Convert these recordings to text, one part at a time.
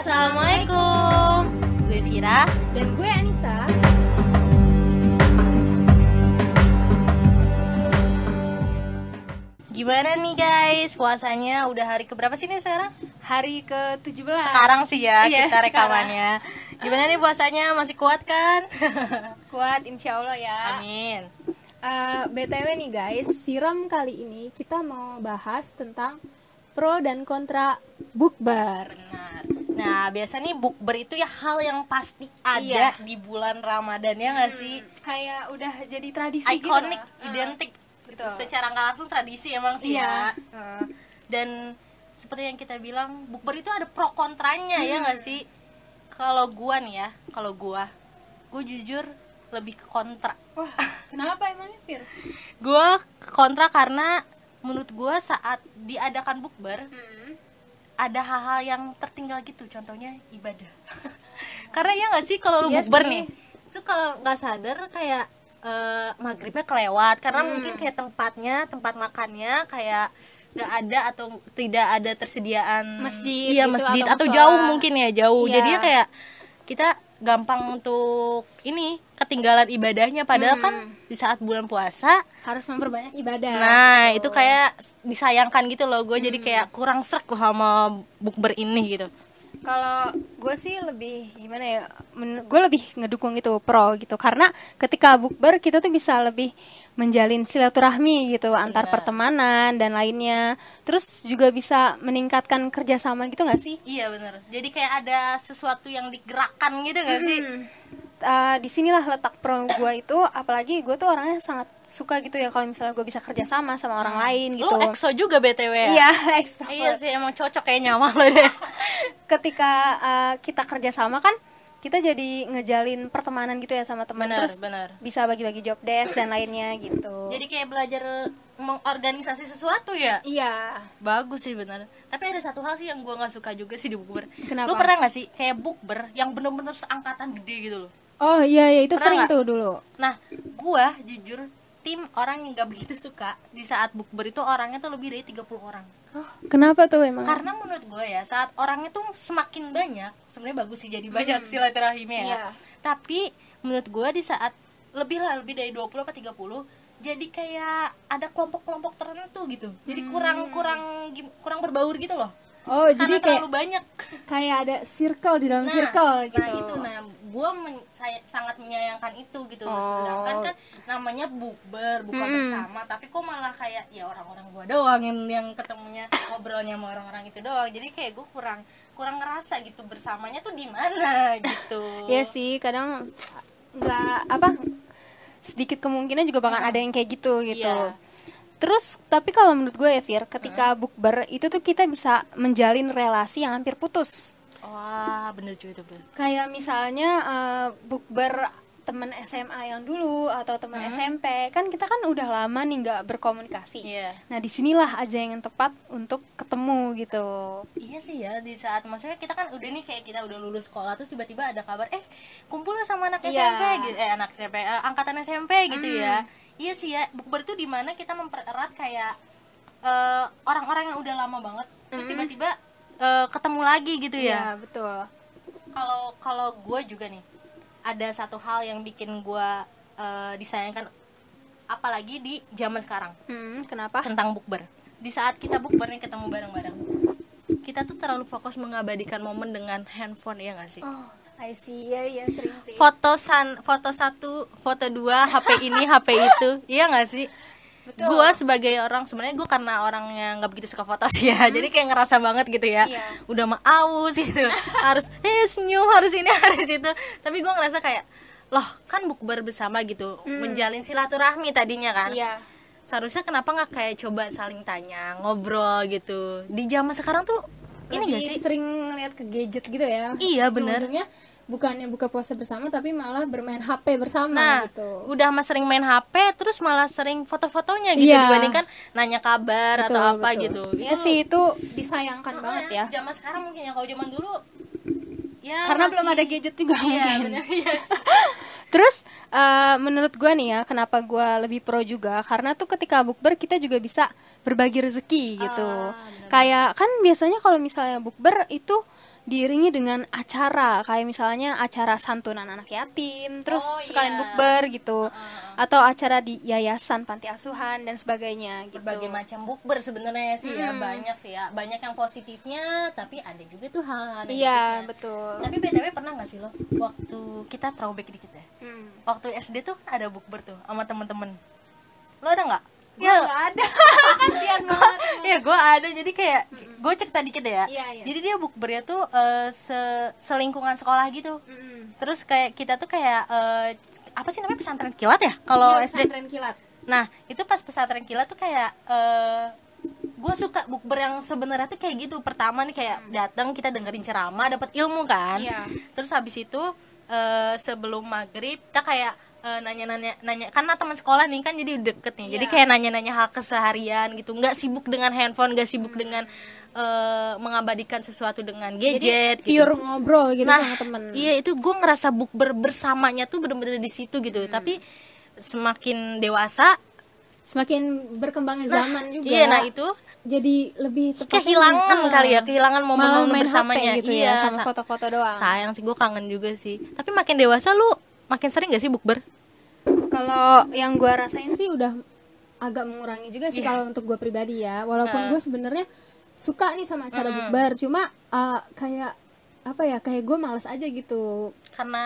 Assalamualaikum. Gue Vira. Dan gue Anissa. Gimana nih guys? Puasanya udah hari keberapa sih nih sekarang? Hari ke-17. Sekarang sih ya Iya, kita rekamannya. Gimana nih puasanya? Masih kuat kan? Kuat insya Allah ya. Amin. Eh, BTW nih guys, siram kali ini kita mau bahas tentang pro dan kontra bukber. Benar. Nah, biasa nih bukber itu ya hal yang pasti ada Iya. di bulan Ramadan ya nggak sih? Kayak udah jadi tradisi gitu Ikonik, lah. identik. betul. Secara nggak langsung tradisi emang sih Iya. ya. Dan seperti yang kita bilang, bukber itu ada pro kontranya ya nggak sih? Kalau gua nih ya, kalau gua, gua jujur lebih ke kontra. Wah, kenapa emangnya Fir? Gua kontra karena menurut gua saat diadakan bukber Hmm. Ada hal-hal yang tertinggal gitu contohnya ibadah. Karena ya nggak sih kalau lu Iya bukber nih? Itu kalau nggak sadar kayak eh, maghribnya kelewat. Karena Hmm. mungkin kayak tempatnya tempat makannya kayak nggak ada atau tidak ada tersediaan Masjid iya gitu, masjid atau atau, jauh mungkin ya jauh. Iya. jadi ya kayak kita gampang untuk ini ketinggalan ibadahnya padahal Hmm. kan di saat bulan puasa Harus memperbanyak ibadah. Nah, gitu. itu kayak disayangkan gitu loh. Gue Hmm. jadi kayak kurang srek loh sama bukber ini gitu. Kalau gue sih lebih gimana ya? Gue lebih ngedukung itu pro gitu karena ketika bukber kita tuh bisa lebih menjalin silaturahmi gitu antar Benar. pertemanan dan lainnya. Terus juga bisa meningkatkan kerjasama gitu nggak sih? Iya bener. Jadi kayak ada sesuatu yang digerakkan gitu gak sih? Hmm. Uh, di sinilah letak pro gue itu apalagi gue tuh orangnya sangat suka gitu ya kalau misalnya gue bisa kerjasama sama orang lain gitu Lu EXO juga BTW ya? iya ekstra Iya sih emang cocok kayaknya sama lo deh. ketika uh, kita kerjasama kan kita jadi ngejalin pertemanan gitu ya sama teman Benar, terus benar. bisa bagi-bagi job desk dan lainnya gitu Jadi kayak belajar mengorganisasi sesuatu ya. iya Bagus sih bener. Tapi ada satu hal sih yang gue nggak suka juga sih di bukber. Kenapa? Lu pernah nggak sih kayak bukber yang bener-bener seangkatan gede gitu loh? Oh iya iya itu Pernah sering nggak? tuh dulu Nah, gua jujur tim orang yang gak begitu suka di saat bukber itu orangnya tuh lebih dari 30 orang. oh, kenapa tuh emang Karena menurut gue ya, saat orangnya tuh semakin banyak, sebenarnya bagus sih jadi banyak silaturahimnya ya. Iya. Tapi menurut gue di saat lebih lah lebih dari 20 apa 30 jadi kayak ada kelompok-kelompok tertentu gitu. Jadi kurang kurang gim- kurang berbaur gitu loh. oh Karena jadi kayak terlalu banyak. kayak ada circle di dalam Nah, circle gitu Nah itu, nah gue men- saya sangat menyayangkan itu gitu. Oh. Sedangkan kan namanya bukber, buka Mm-mm. bersama, tapi kok malah kayak ya orang-orang gue doang yang, yang ketemunya ngobrolnya sama orang-orang itu doang. Jadi kayak gue kurang kurang ngerasa gitu bersamanya tuh di mana gitu. Iya sih, kadang nggak apa sedikit kemungkinan juga bakal ada yang kayak gitu gitu. Iya. Terus tapi kalau menurut gue ya Fir, ketika bukber itu tuh kita bisa menjalin relasi yang hampir putus. Wah bener cuy itu bener. Kayak misalnya eh, bukber teman SMA yang dulu atau teman SMP, kan kita kan udah lama nih nggak berkomunikasi. Iya. Nah di sinilah aja yang tepat untuk ketemu gitu. Iya sih ya di saat maksudnya kita kan udah nih kayak kita udah lulus sekolah terus tiba-tiba ada kabar eh kumpul sama anak Iya. SMP gitu eh anak SMP eh, angkatan SMP gitu ya iya sih ya bukber itu di mana kita mempererat kayak eh, orang-orang yang udah lama banget terus tiba-tiba eh, ketemu lagi gitu ya Iya betul. kalau kalau gue juga nih ada satu hal yang bikin gue eh, disayangkan apalagi di zaman sekarang Hmm, kenapa? tentang bukber di saat kita bukber nih ketemu bareng-bareng kita tuh terlalu fokus mengabadikan momen dengan handphone ya gak sih Oh, I see. Iya iya sering sih. foto san foto satu foto dua HP ini HP itu iya gak sih Gua sebagai orang sebenarnya gue karena orangnya nggak begitu suka foto sih ya jadi kayak ngerasa banget gitu ya. Iya. udah mah aus gitu. Harus eh senyum harus ini harus itu. Tapi gue ngerasa kayak loh kan bukber bersama gitu menjalin silaturahmi tadinya kan. Iya. seharusnya kenapa nggak kayak coba saling tanya ngobrol gitu. Di zaman sekarang tuh ini gak sih? sering ngeliat ke gadget gitu ya. Iya, bener. Bukannya buka puasa bersama tapi malah bermain HP bersama nah gitu udah mah sering main HP terus malah sering foto-fotonya gitu Iya. dibandingkan nanya kabar atau apa gitu Iya Itu- sih itu disayangkan Makanya, banget ya zaman sekarang mungkin ya kalau zaman dulu ya karena masih- belum ada gadget juga iya mungkin bener iya sih. Terus eh, menurut gua nih ya, kenapa gua lebih pro juga? Karena tuh ketika bukber kita juga bisa berbagi rezeki gitu. Ah, bener. Kayak kan biasanya kalau misalnya bukber itu diiringi dengan acara kayak misalnya acara santunan anak yatim terus Oh, sekalian iya. bukber gitu. Atau acara di yayasan panti asuhan dan sebagainya gitu. Berbagai macam bukber sebenarnya sih ya. Banyak sih ya. Banyak yang positifnya tapi ada juga tuh hal iya negatifnya. betul. Tapi btw pernah nggak sih lo waktu kita throwback dikit ya? Hmm. waktu SD tuh ada bukber tuh sama temen-temen. Lo ada nggak ya nggak ada kasihan banget ya gue ada jadi kayak gue cerita dikit ya Iya, iya. jadi dia bukbernya tuh eh, se selingkungan sekolah gitu Mm-mm. terus kayak kita tuh kayak eh, apa sih namanya pesantren kilat ya kalau Iya, SD pesantren kilat Nah, itu pas pesantren kilat tuh kayak eh gue suka bukber yang sebenarnya tuh kayak gitu. Pertama nih kayak datang kita dengerin ceramah, dapat ilmu kan. Iya. Terus habis itu eh sebelum maghrib kita kayak eh, nanya-nanya nanya karena teman sekolah nih kan jadi deket nih. Jadi Iya. kayak nanya-nanya hal keseharian gitu. nggak sibuk dengan handphone, nggak sibuk dengan eh, mengabadikan sesuatu dengan gadget jadi gitu. pure ngobrol gitu Nah, sama temen Iya itu gue ngerasa bukber bersamanya tuh bener-bener di situ gitu. Tapi semakin dewasa, semakin berkembangnya zaman juga iya nah itu jadi lebih tepatnya kehilangan ah, kali ya, kehilangan momen-momen bersamanya. HP gitu iya, ya sama sa- foto-foto doang sayang sih gue kangen juga sih. Tapi makin dewasa lu makin sering gak sih bukber? kalau yang gua rasain sih udah agak mengurangi juga sih Iya. kalau untuk gua pribadi ya walaupun gue sebenarnya suka nih sama acara Mm-mm. bukber cuma uh, kayak apa ya kayak gue males aja gitu Karena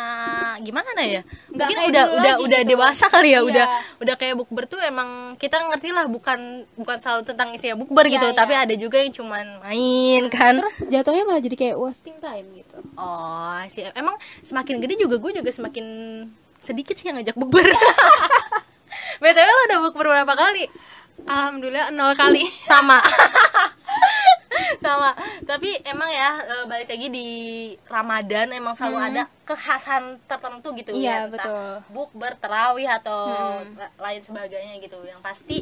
gimana ya? Nggak Mungkin udah udah udah gitu. dewasa kali ya, Iya. udah udah kayak bukber tuh emang kita ngerti lah bukan bukan selalu tentang isinya bukber Iya, gitu, iya. tapi ada juga yang cuman main kan. terus jatuhnya malah jadi kayak wasting time gitu Oh, sih. Emang semakin gede juga gue juga semakin sedikit sih yang ngajak bukber. BTW lo udah bukber berapa kali? alhamdulillah nol kali Sama. Sama. Tapi emang ya e, balik lagi di Ramadan emang selalu ada kekhasan tertentu gitu Hmm. Iya, ya. betul. Bukber, terawih atau la- lain sebagainya gitu. Yang pasti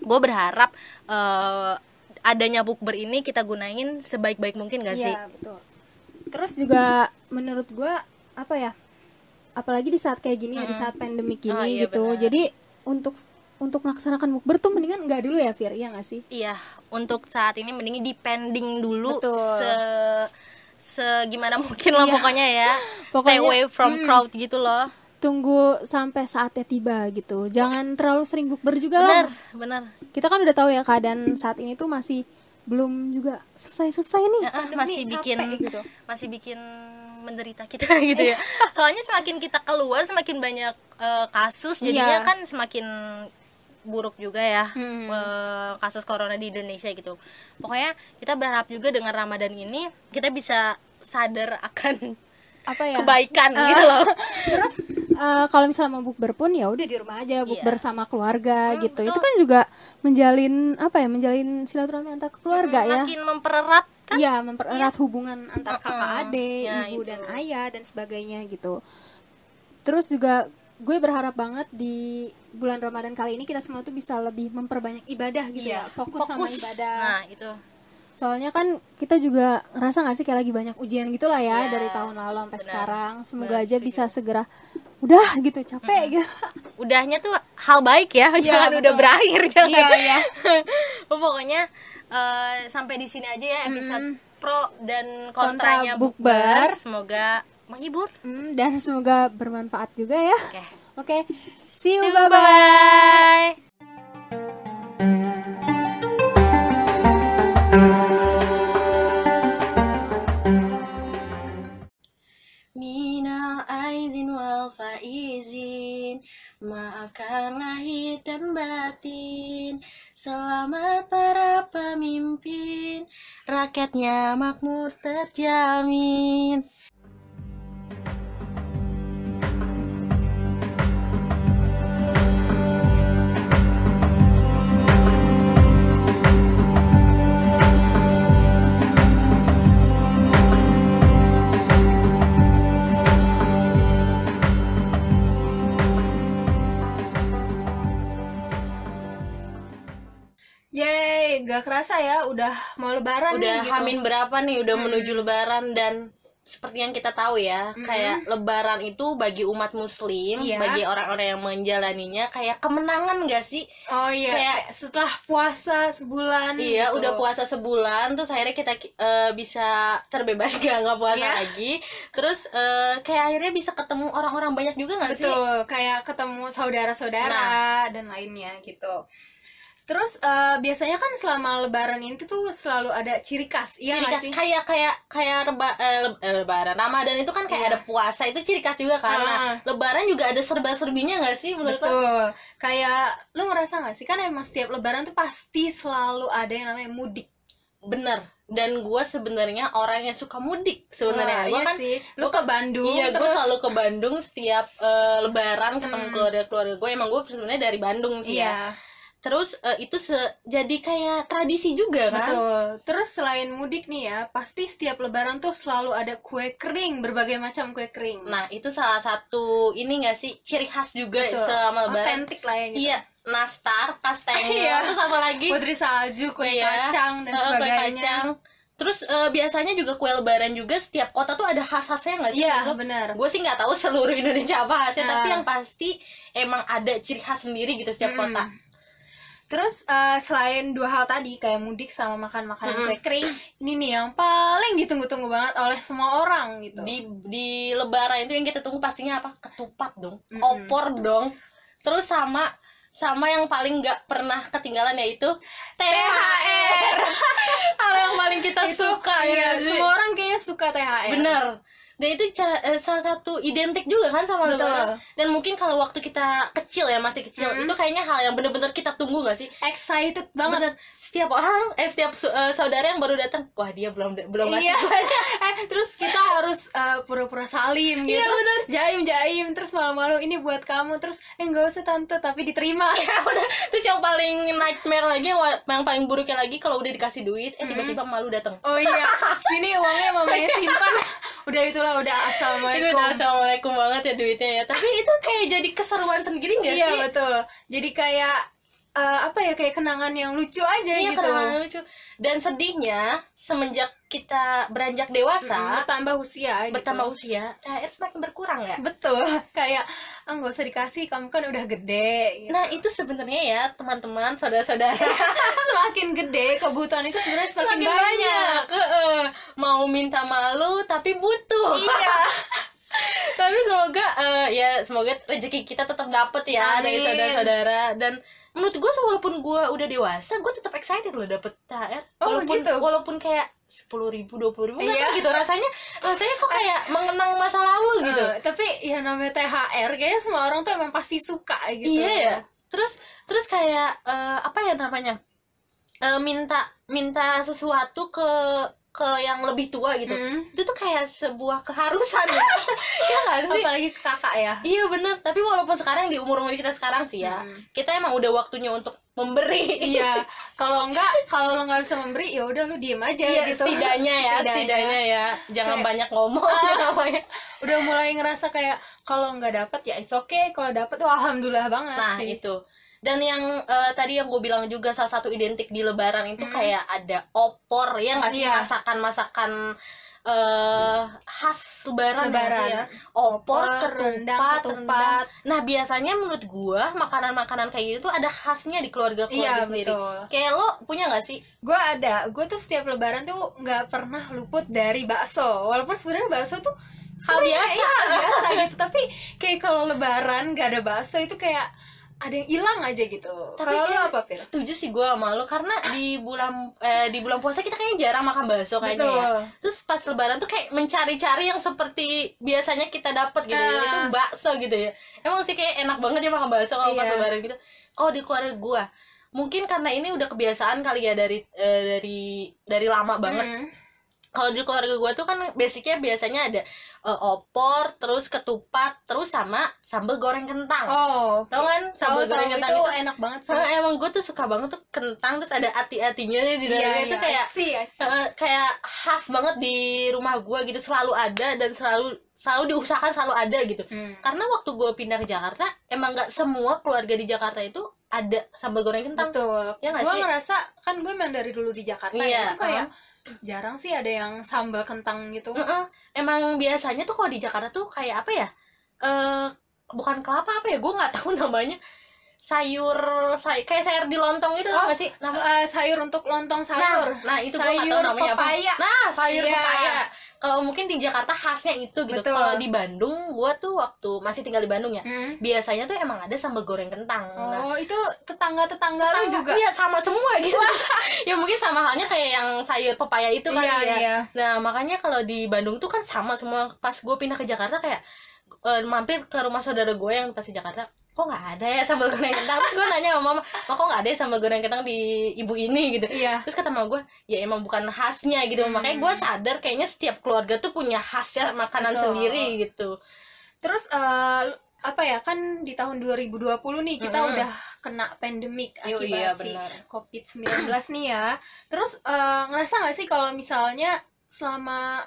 gue berharap eh, adanya bukber ini kita gunain sebaik-baik mungkin gak sih? Iya betul. Terus juga menurut gua apa ya? Apalagi di saat kayak gini ya, di saat pandemik gini Oh, iya, gitu. benar. Jadi untuk untuk melaksanakan bukber tuh mendingan nggak dulu ya Fir, iya nggak sih? Iya, untuk saat ini mending dipending dulu Betul. se segimana mungkin lah Iya. pokoknya ya. Stay Pokoknya, away from hmm. crowd gitu loh. Tunggu sampai saatnya tiba gitu. Jangan terlalu sering bukber juga Benar, lah. benar. Kita kan udah tahu ya keadaan saat ini tuh masih belum juga selesai-selesai nih. Ya, pandemi, masih capek bikin gitu. masih bikin menderita kita gitu ya. Soalnya semakin kita keluar semakin banyak eh, kasus jadinya Iya. kan semakin buruk juga ya Hmm. eh, kasus corona di Indonesia gitu. Pokoknya kita berharap juga dengan Ramadan ini kita bisa sadar akan Apa ya? kebaikan Eh, gitu loh. Terus eh, kalau misalnya mau bukber pun ya udah di rumah aja bukber Iya. sama keluarga Hmm, gitu. betul. Itu kan juga menjalin apa ya? Menjalin silaturahmi antar keluarga ya. Makin mempererat kan? Iya, mempererat hubungan antar kakak adik, Ya, ibu itu. dan ayah dan sebagainya gitu. Terus juga gue berharap banget di bulan Ramadan kali ini kita semua tuh bisa lebih memperbanyak ibadah gitu Iya, ya. Fokus, sama ibadah. Nah, itu. Soalnya kan kita juga ngerasa gak sih kayak lagi banyak ujian gitu lah ya Iya, dari tahun lalu sampai benar. sekarang. Semoga Benar, aja setuju. bisa segera udah gitu capek gitu. Udahnya tuh hal baik ya, jangan udah betul. berakhir jangan. Iya, iya. Oh, pokoknya eh, sampai di sini aja ya episode pro dan Kontra kontranya bukber. bukber. Semoga menghibur. Hmm, dan semoga bermanfaat juga ya. Oke. Oke, see you, See you, bye-bye. bye. Aizin wal faizin Maafkan lahir dan batin Selamat para pemimpin Rakyatnya makmur terjamin Yeay, gak kerasa ya udah mau lebaran Udah nih gitu. hamin berapa nih udah menuju lebaran dan seperti yang kita tahu ya, kayak Lebaran itu bagi umat Muslim, Iya. bagi orang-orang yang menjalaninya kayak kemenangan gak sih? Oh iya, Kayak- kayak setelah puasa sebulan Iya, gitu. udah puasa sebulan, terus akhirnya kita eh, bisa terbebas gak nggak puasa Iya. lagi. Terus eh, kayak akhirnya bisa ketemu orang-orang banyak juga gak sih? Betul, kayak ketemu saudara-saudara Nah. dan lainnya gitu. Terus eh, biasanya kan selama lebaran ini tuh selalu ada ciri khas, iya ciri khas kayak kayak kayak reba, eh, eh, lebaran Ramadan itu kan kayak Iya. ada puasa itu ciri khas juga kan Nah, Ah. lebaran juga ada serba serbinya nggak sih menurut lo Betul. Kayak lu ngerasa nggak sih kan emang setiap lebaran tuh pasti selalu ada yang namanya mudik. bener dan gue sebenarnya orang yang suka mudik sebenarnya gue iya kan sih. Lu ke Bandung iya gue selalu ke Bandung setiap eh, lebaran ketemu Hmm. keluarga keluarga gue emang gue sebenarnya dari Bandung sih ya Iya, terus eh, itu se- jadi kayak tradisi juga kan betul. Terus selain mudik nih ya, pasti setiap lebaran tuh selalu ada kue kering, berbagai macam kue kering. nah itu salah satu ini gak sih ciri khas juga Betul. selama lebaran Otentik lah ya gitu. Iya, nastar, kastengel, Iya. terus apa lagi? Putri salju, kue Iya. kacang dan kue sebagainya. kacang. Terus eh, biasanya juga kue lebaran juga setiap kota tuh ada khas-khasnya nggak sih? Iya, benar. Gue sih nggak tahu seluruh Indonesia apa khasnya, Nah. tapi yang pasti emang ada ciri khas sendiri gitu setiap Mm-mm. kota. Terus eh, selain dua hal tadi kayak mudik sama makan makanan kue kering, ini nih yang paling ditunggu-tunggu banget oleh semua orang gitu. Di di lebaran itu yang kita tunggu pastinya apa? Ketupat dong, Mm-mm. opor dong. Terus sama sama yang paling nggak pernah ketinggalan yaitu THR. Hal yang paling kita Itu suka ya semua orang kayaknya suka THR. Bener. Dan itu cara- eh, salah satu identik juga kan sama Betul. lebaran. Dan mungkin kalau waktu kita kecil ya masih kecil, Mm-mm. itu kayaknya hal yang bener-bener kita tunggu gak sih? Excited banget. Bener. Setiap orang, eh setiap eh, saudara yang baru datang, wah dia belum belum ngasih Iya. gue. eh, terus kita harus eh, pura-pura salim gitu. Iya, terus bener. jaim jaim terus malu-malu ini buat kamu terus eh nggak usah tante tapi diterima. Ya. Terus yang paling nightmare lagi, yang, paling buruknya lagi kalau udah dikasih duit, eh tiba-tiba malu datang. Oh iya, sini uangnya mamanya simpan. Udah itulah udah Itu assalamualaikum. udah assalamualaikum banget ya duitnya ya. Tapi itu kayak jadi keseruan sendiri gak Iya sih? betul. Jadi kayak eh, apa ya kayak kenangan yang lucu aja Iya, gitu. kenangan lucu. Dan sedihnya semenjak kita beranjak Mm, dewasa, bertambah usia gitu. bertambah usia, THR semakin berkurang ya. Betul, kayak ah nggak usah dikasih, kamu kan udah gede. Gitu. Nah itu sebenarnya ya teman-teman, saudara-saudara semakin gede kebutuhan itu sebenarnya semakin, banyak. Heeh. Mau minta malu tapi butuh. Iya. tapi semoga eh, ya semoga rezeki kita tetap dapet ya dari Amin. saudara-saudara dan menurut gue walaupun gue udah dewasa gue tetap excited loh dapet THR Oh, walaupun gitu? walaupun kayak sepuluh ribu dua puluh ribu Iya. gitu rasanya rasanya kok kayak mengenang masa lalu gitu Eh, tapi ya namanya THR kayaknya semua orang tuh emang pasti suka gitu. Iya ya. Terus terus kayak eh, apa ya namanya? Eh, minta minta sesuatu ke ke yang lebih tua gitu. Mm. Itu tuh kayak sebuah keharusan ya. ya nggak sih? Apalagi ke kakak ya. Iya bener, tapi walaupun sekarang di umur-umur kita sekarang sih ya, Mm. kita emang udah waktunya untuk memberi. iya, kalau enggak, kalau lo nggak bisa memberi, ya udah lu diem aja Iya, gitu. setidaknya ya, setidaknya ya. Jangan Kayak- banyak ngomong, jangan banyak. Udah mulai ngerasa kayak kalau nggak dapet ya it's okay, kalau dapet tuh alhamdulillah banget Nah sih. itu dan yang eh, tadi yang gue bilang juga salah satu identik di Lebaran itu Hmm. kayak ada opor ya nggak sih Iya. masakan-masakan eh khas Lebaran, ya Lebaran. ya? opor, Opor, ketupat, rendang, ketupat. Nah biasanya menurut gue makanan-makanan kayak gitu tuh ada khasnya di keluarga keluarga Iya, sendiri. betul. Kayak lo punya nggak sih? Gue ada, gue tuh setiap lebaran tuh nggak pernah luput dari bakso. Walaupun sebenarnya bakso tuh Hal biasa. hal biasa gitu. Tapi kayak kalau lebaran nggak ada bakso itu kayak ada yang hilang aja gitu. Kalau lo kayak apa, Pir? Setuju sih gue sama lo karena di bulan eh, di bulan puasa kita kayaknya jarang makan bakso kayaknya ya. Terus pas lebaran tuh kayak mencari-cari yang seperti biasanya kita dapat gitu. Ah. Itu bakso gitu ya. Emang sih kayak enak banget ya makan bakso kalau pas Iya. lebaran gitu. Kalau di keluarga gue mungkin karena ini udah kebiasaan kali ya dari eh, dari dari lama banget. Mm. Kalau di keluarga gue tuh kan basicnya biasanya ada eh, opor, terus ketupat, terus sama sambal goreng kentang. Oh, Tau kan sambal goreng kentang itu itu enak banget sih. Nah, emang gue tuh suka banget tuh kentang terus ada ati-atinya di dalamnya itu kayak sih, eh, kayak khas banget di rumah gue gitu selalu ada dan selalu selalu diusahakan selalu ada gitu. Hmm. Karena waktu gue pindah ke Jakarta emang nggak semua keluarga di Jakarta itu ada sambal goreng kentang. Betul. Ya gue ngerasa kan gue emang dari dulu di Jakarta Iya, ya, itu kayak jarang sih ada yang sambal kentang gitu Heeh. emang biasanya tuh kalau di Jakarta tuh kayak apa ya eh bukan kelapa apa ya gue nggak tahu namanya sayur say kayak sayur di lontong gitu Oh, sih nama Eh, sayur untuk lontong sayur Nah, nah itu gue nggak sayur tahu namanya pepaya apa. Nah, sayur Iya. pepaya. Kalau mungkin di Jakarta khasnya itu gitu. Kalau di Bandung, gue tuh waktu masih tinggal di Bandung ya. Hmm. Biasanya tuh emang ada sambal goreng kentang. Nah, oh itu tetangga tetangga lu juga Iya, sama semua gitu. ya mungkin sama halnya kayak yang sayur pepaya itu kali Iya, ya. iya. Nah, makanya kalau di Bandung tuh kan sama semua. Pas gue pindah ke Jakarta kayak eh, mampir ke rumah saudara gue yang pas di Jakarta kok nggak ada ya sambal goreng kentang terus gue nanya sama mama "Ma, kok nggak ada ya sambal goreng kentang di ibu ini gitu iya terus kata mama gue ya emang bukan khasnya gitu Hmm. makanya gue sadar kayaknya setiap keluarga tuh punya khasnya makanan Betul. sendiri gitu terus eh, apa ya kan di tahun 2020 nih kita Mm-mm. udah kena pandemik Yo, akibat iya, si benar. COVID-19 nih ya. Terus eh, ngerasa nggak sih kalau misalnya selama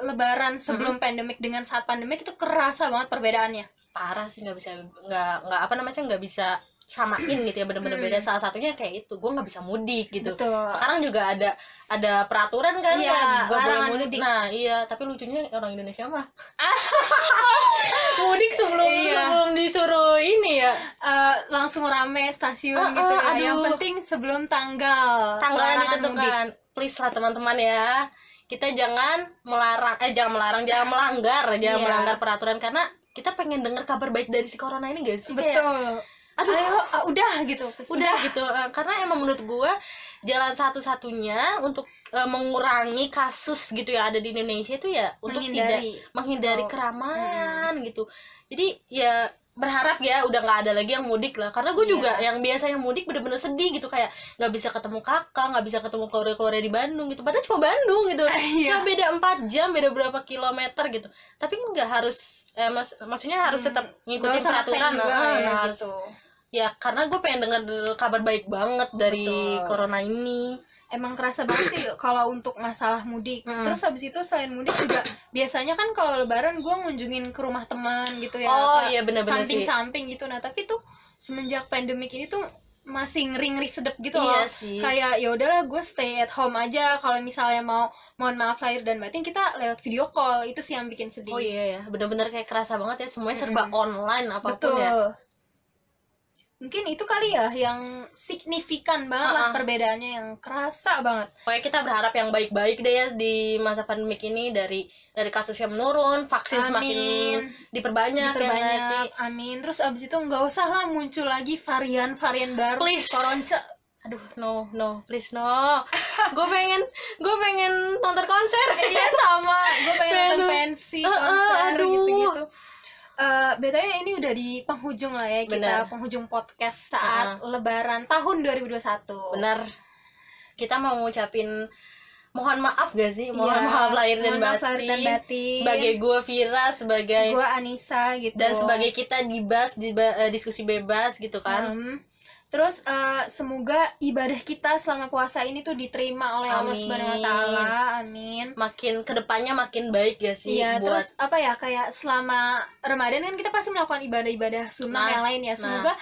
lebaran sebelum pandemik dengan saat pandemik itu kerasa banget perbedaannya? Parah sih nggak bisa nggak nggak apa namanya nggak bisa samain gitu ya bener-bener Hmm. beda salah satunya kayak itu gue nggak bisa mudik gitu Betul. sekarang juga ada ada peraturan kan Iya, kan nggak boleh mudik. mudik. nah iya tapi lucunya orang Indonesia mah mudik sebelum Iya. sebelum disuruh ini ya Eh, langsung rame stasiun Ah, gitu ah, ya. Yang aduh. penting sebelum tanggal larangan ditentukan please lah teman-teman ya kita jangan melarang eh jangan melarang jangan melanggar jangan Iya. melanggar peraturan karena kita pengen dengar kabar baik dari si corona ini gak sih mudik. Kayak, Betul. aduh Ayo, ah, udah gitu. udah gitu Eh, karena emang menurut gue jalan satu-satunya untuk eh, mengurangi kasus gitu yang ada di Indonesia itu ya untuk tidak Menghindari. menghindari Betul. keramaian gitu jadi ya berharap ya udah nggak ada lagi yang mudik lah karena gue Iya. juga yang biasanya mudik bener-bener sedih gitu kayak nggak bisa ketemu kakak nggak bisa ketemu keluarga-keluarga di Bandung gitu padahal cuma Bandung gitu Iya. cuma beda 4 jam beda berapa kilometer gitu tapi nggak harus eh, mas- maksudnya harus tetap Nggak ngikutin peraturan juga nah, ya, nah, harus gitu. Ya karena gue pengen dengar kabar baik banget dari Betul. corona ini emang kerasa banget sih kalau untuk masalah mudik. Mm. Terus habis itu selain mudik juga biasanya kan kalau lebaran gue ngunjungin ke rumah teman gitu ya. Oh, iya, bener-bener sih. Samping-samping gitu. Nah, tapi tuh semenjak pandemik ini tuh masih ngeri-ngeri sedep gitu Iya loh. sih. Kayak ya udahlah gue stay at home aja kalau misalnya mau mohon maaf lahir dan batin kita lewat video call. Itu sih yang bikin sedih. oh iya ya bener-bener kayak kerasa banget ya semuanya serba online apa pun Betul. ya Mungkin itu kali ya yang signifikan banget lah Uh-uh. perbedaannya yang kerasa banget. pokoknya kita berharap yang baik-baik deh ya di masa pandemik ini dari dari kasusnya menurun vaksin semakin diperbanyak, ya nggak sih? Diperbanyak amin. Terus abis itu nggak usah lah muncul lagi varian-varian baru. Please. koronce aduh no no. Please no. Gue pengen gue pengen nonton konser. Iya sama. Gue pengen nonton pensi konser aduh. gitu-gitu Eh, btw ini udah di penghujung lah ya kita Bener. penghujung podcast saat lebaran tahun 2021 bener kita mau ngucapin mohon maaf gak sih? Mohon Iya, maaf lahir dan, mohon batin, lahir dan batin. sebagai gue Vira sebagai gue Anissa gitu. dan sebagai kita dibas di eh, diskusi bebas gitu kan. Hmm. Terus eh, semoga ibadah kita selama puasa ini tuh diterima oleh Allah. Subhanahu wa taala. Amin. makin ke depannya makin baik ya sih Iya, buat terus apa ya kayak selama Ramadan kan kita pasti melakukan ibadah-ibadah sunnah Nah, yang lain ya. Semoga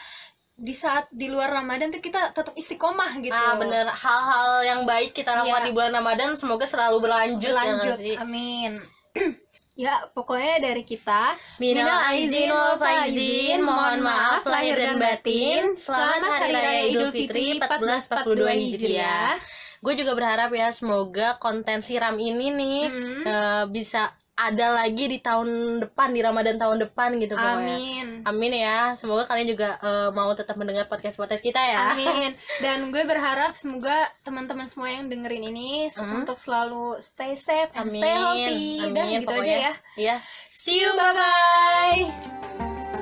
di saat di luar Ramadan tuh kita tetap istiqomah gitu. ah bener hal-hal yang baik kita lakukan Iya. di bulan Ramadan semoga selalu berlanjut, ya Lanjut. nggak sih Amin. ya, pokoknya dari kita Minal aizin wal faizin, mohon maaf lahir dan batin. Selamat Hari Raya Idul Fitri 1442 Hijriah. Gue juga berharap ya semoga konten siram ini nih Hmm. eh, bisa ada lagi di tahun depan di Ramadan tahun depan gitu pokoknya. Amin. Amin ya. Semoga kalian juga eh, mau tetap mendengar podcast-podcast kita ya. Amin. Dan gue berharap semoga teman-teman semua yang dengerin ini Hmm. untuk selalu stay safe and Amin. stay healthy. Dan Amin. gitu aja pokoknya. ya. Iya. See you bye bye.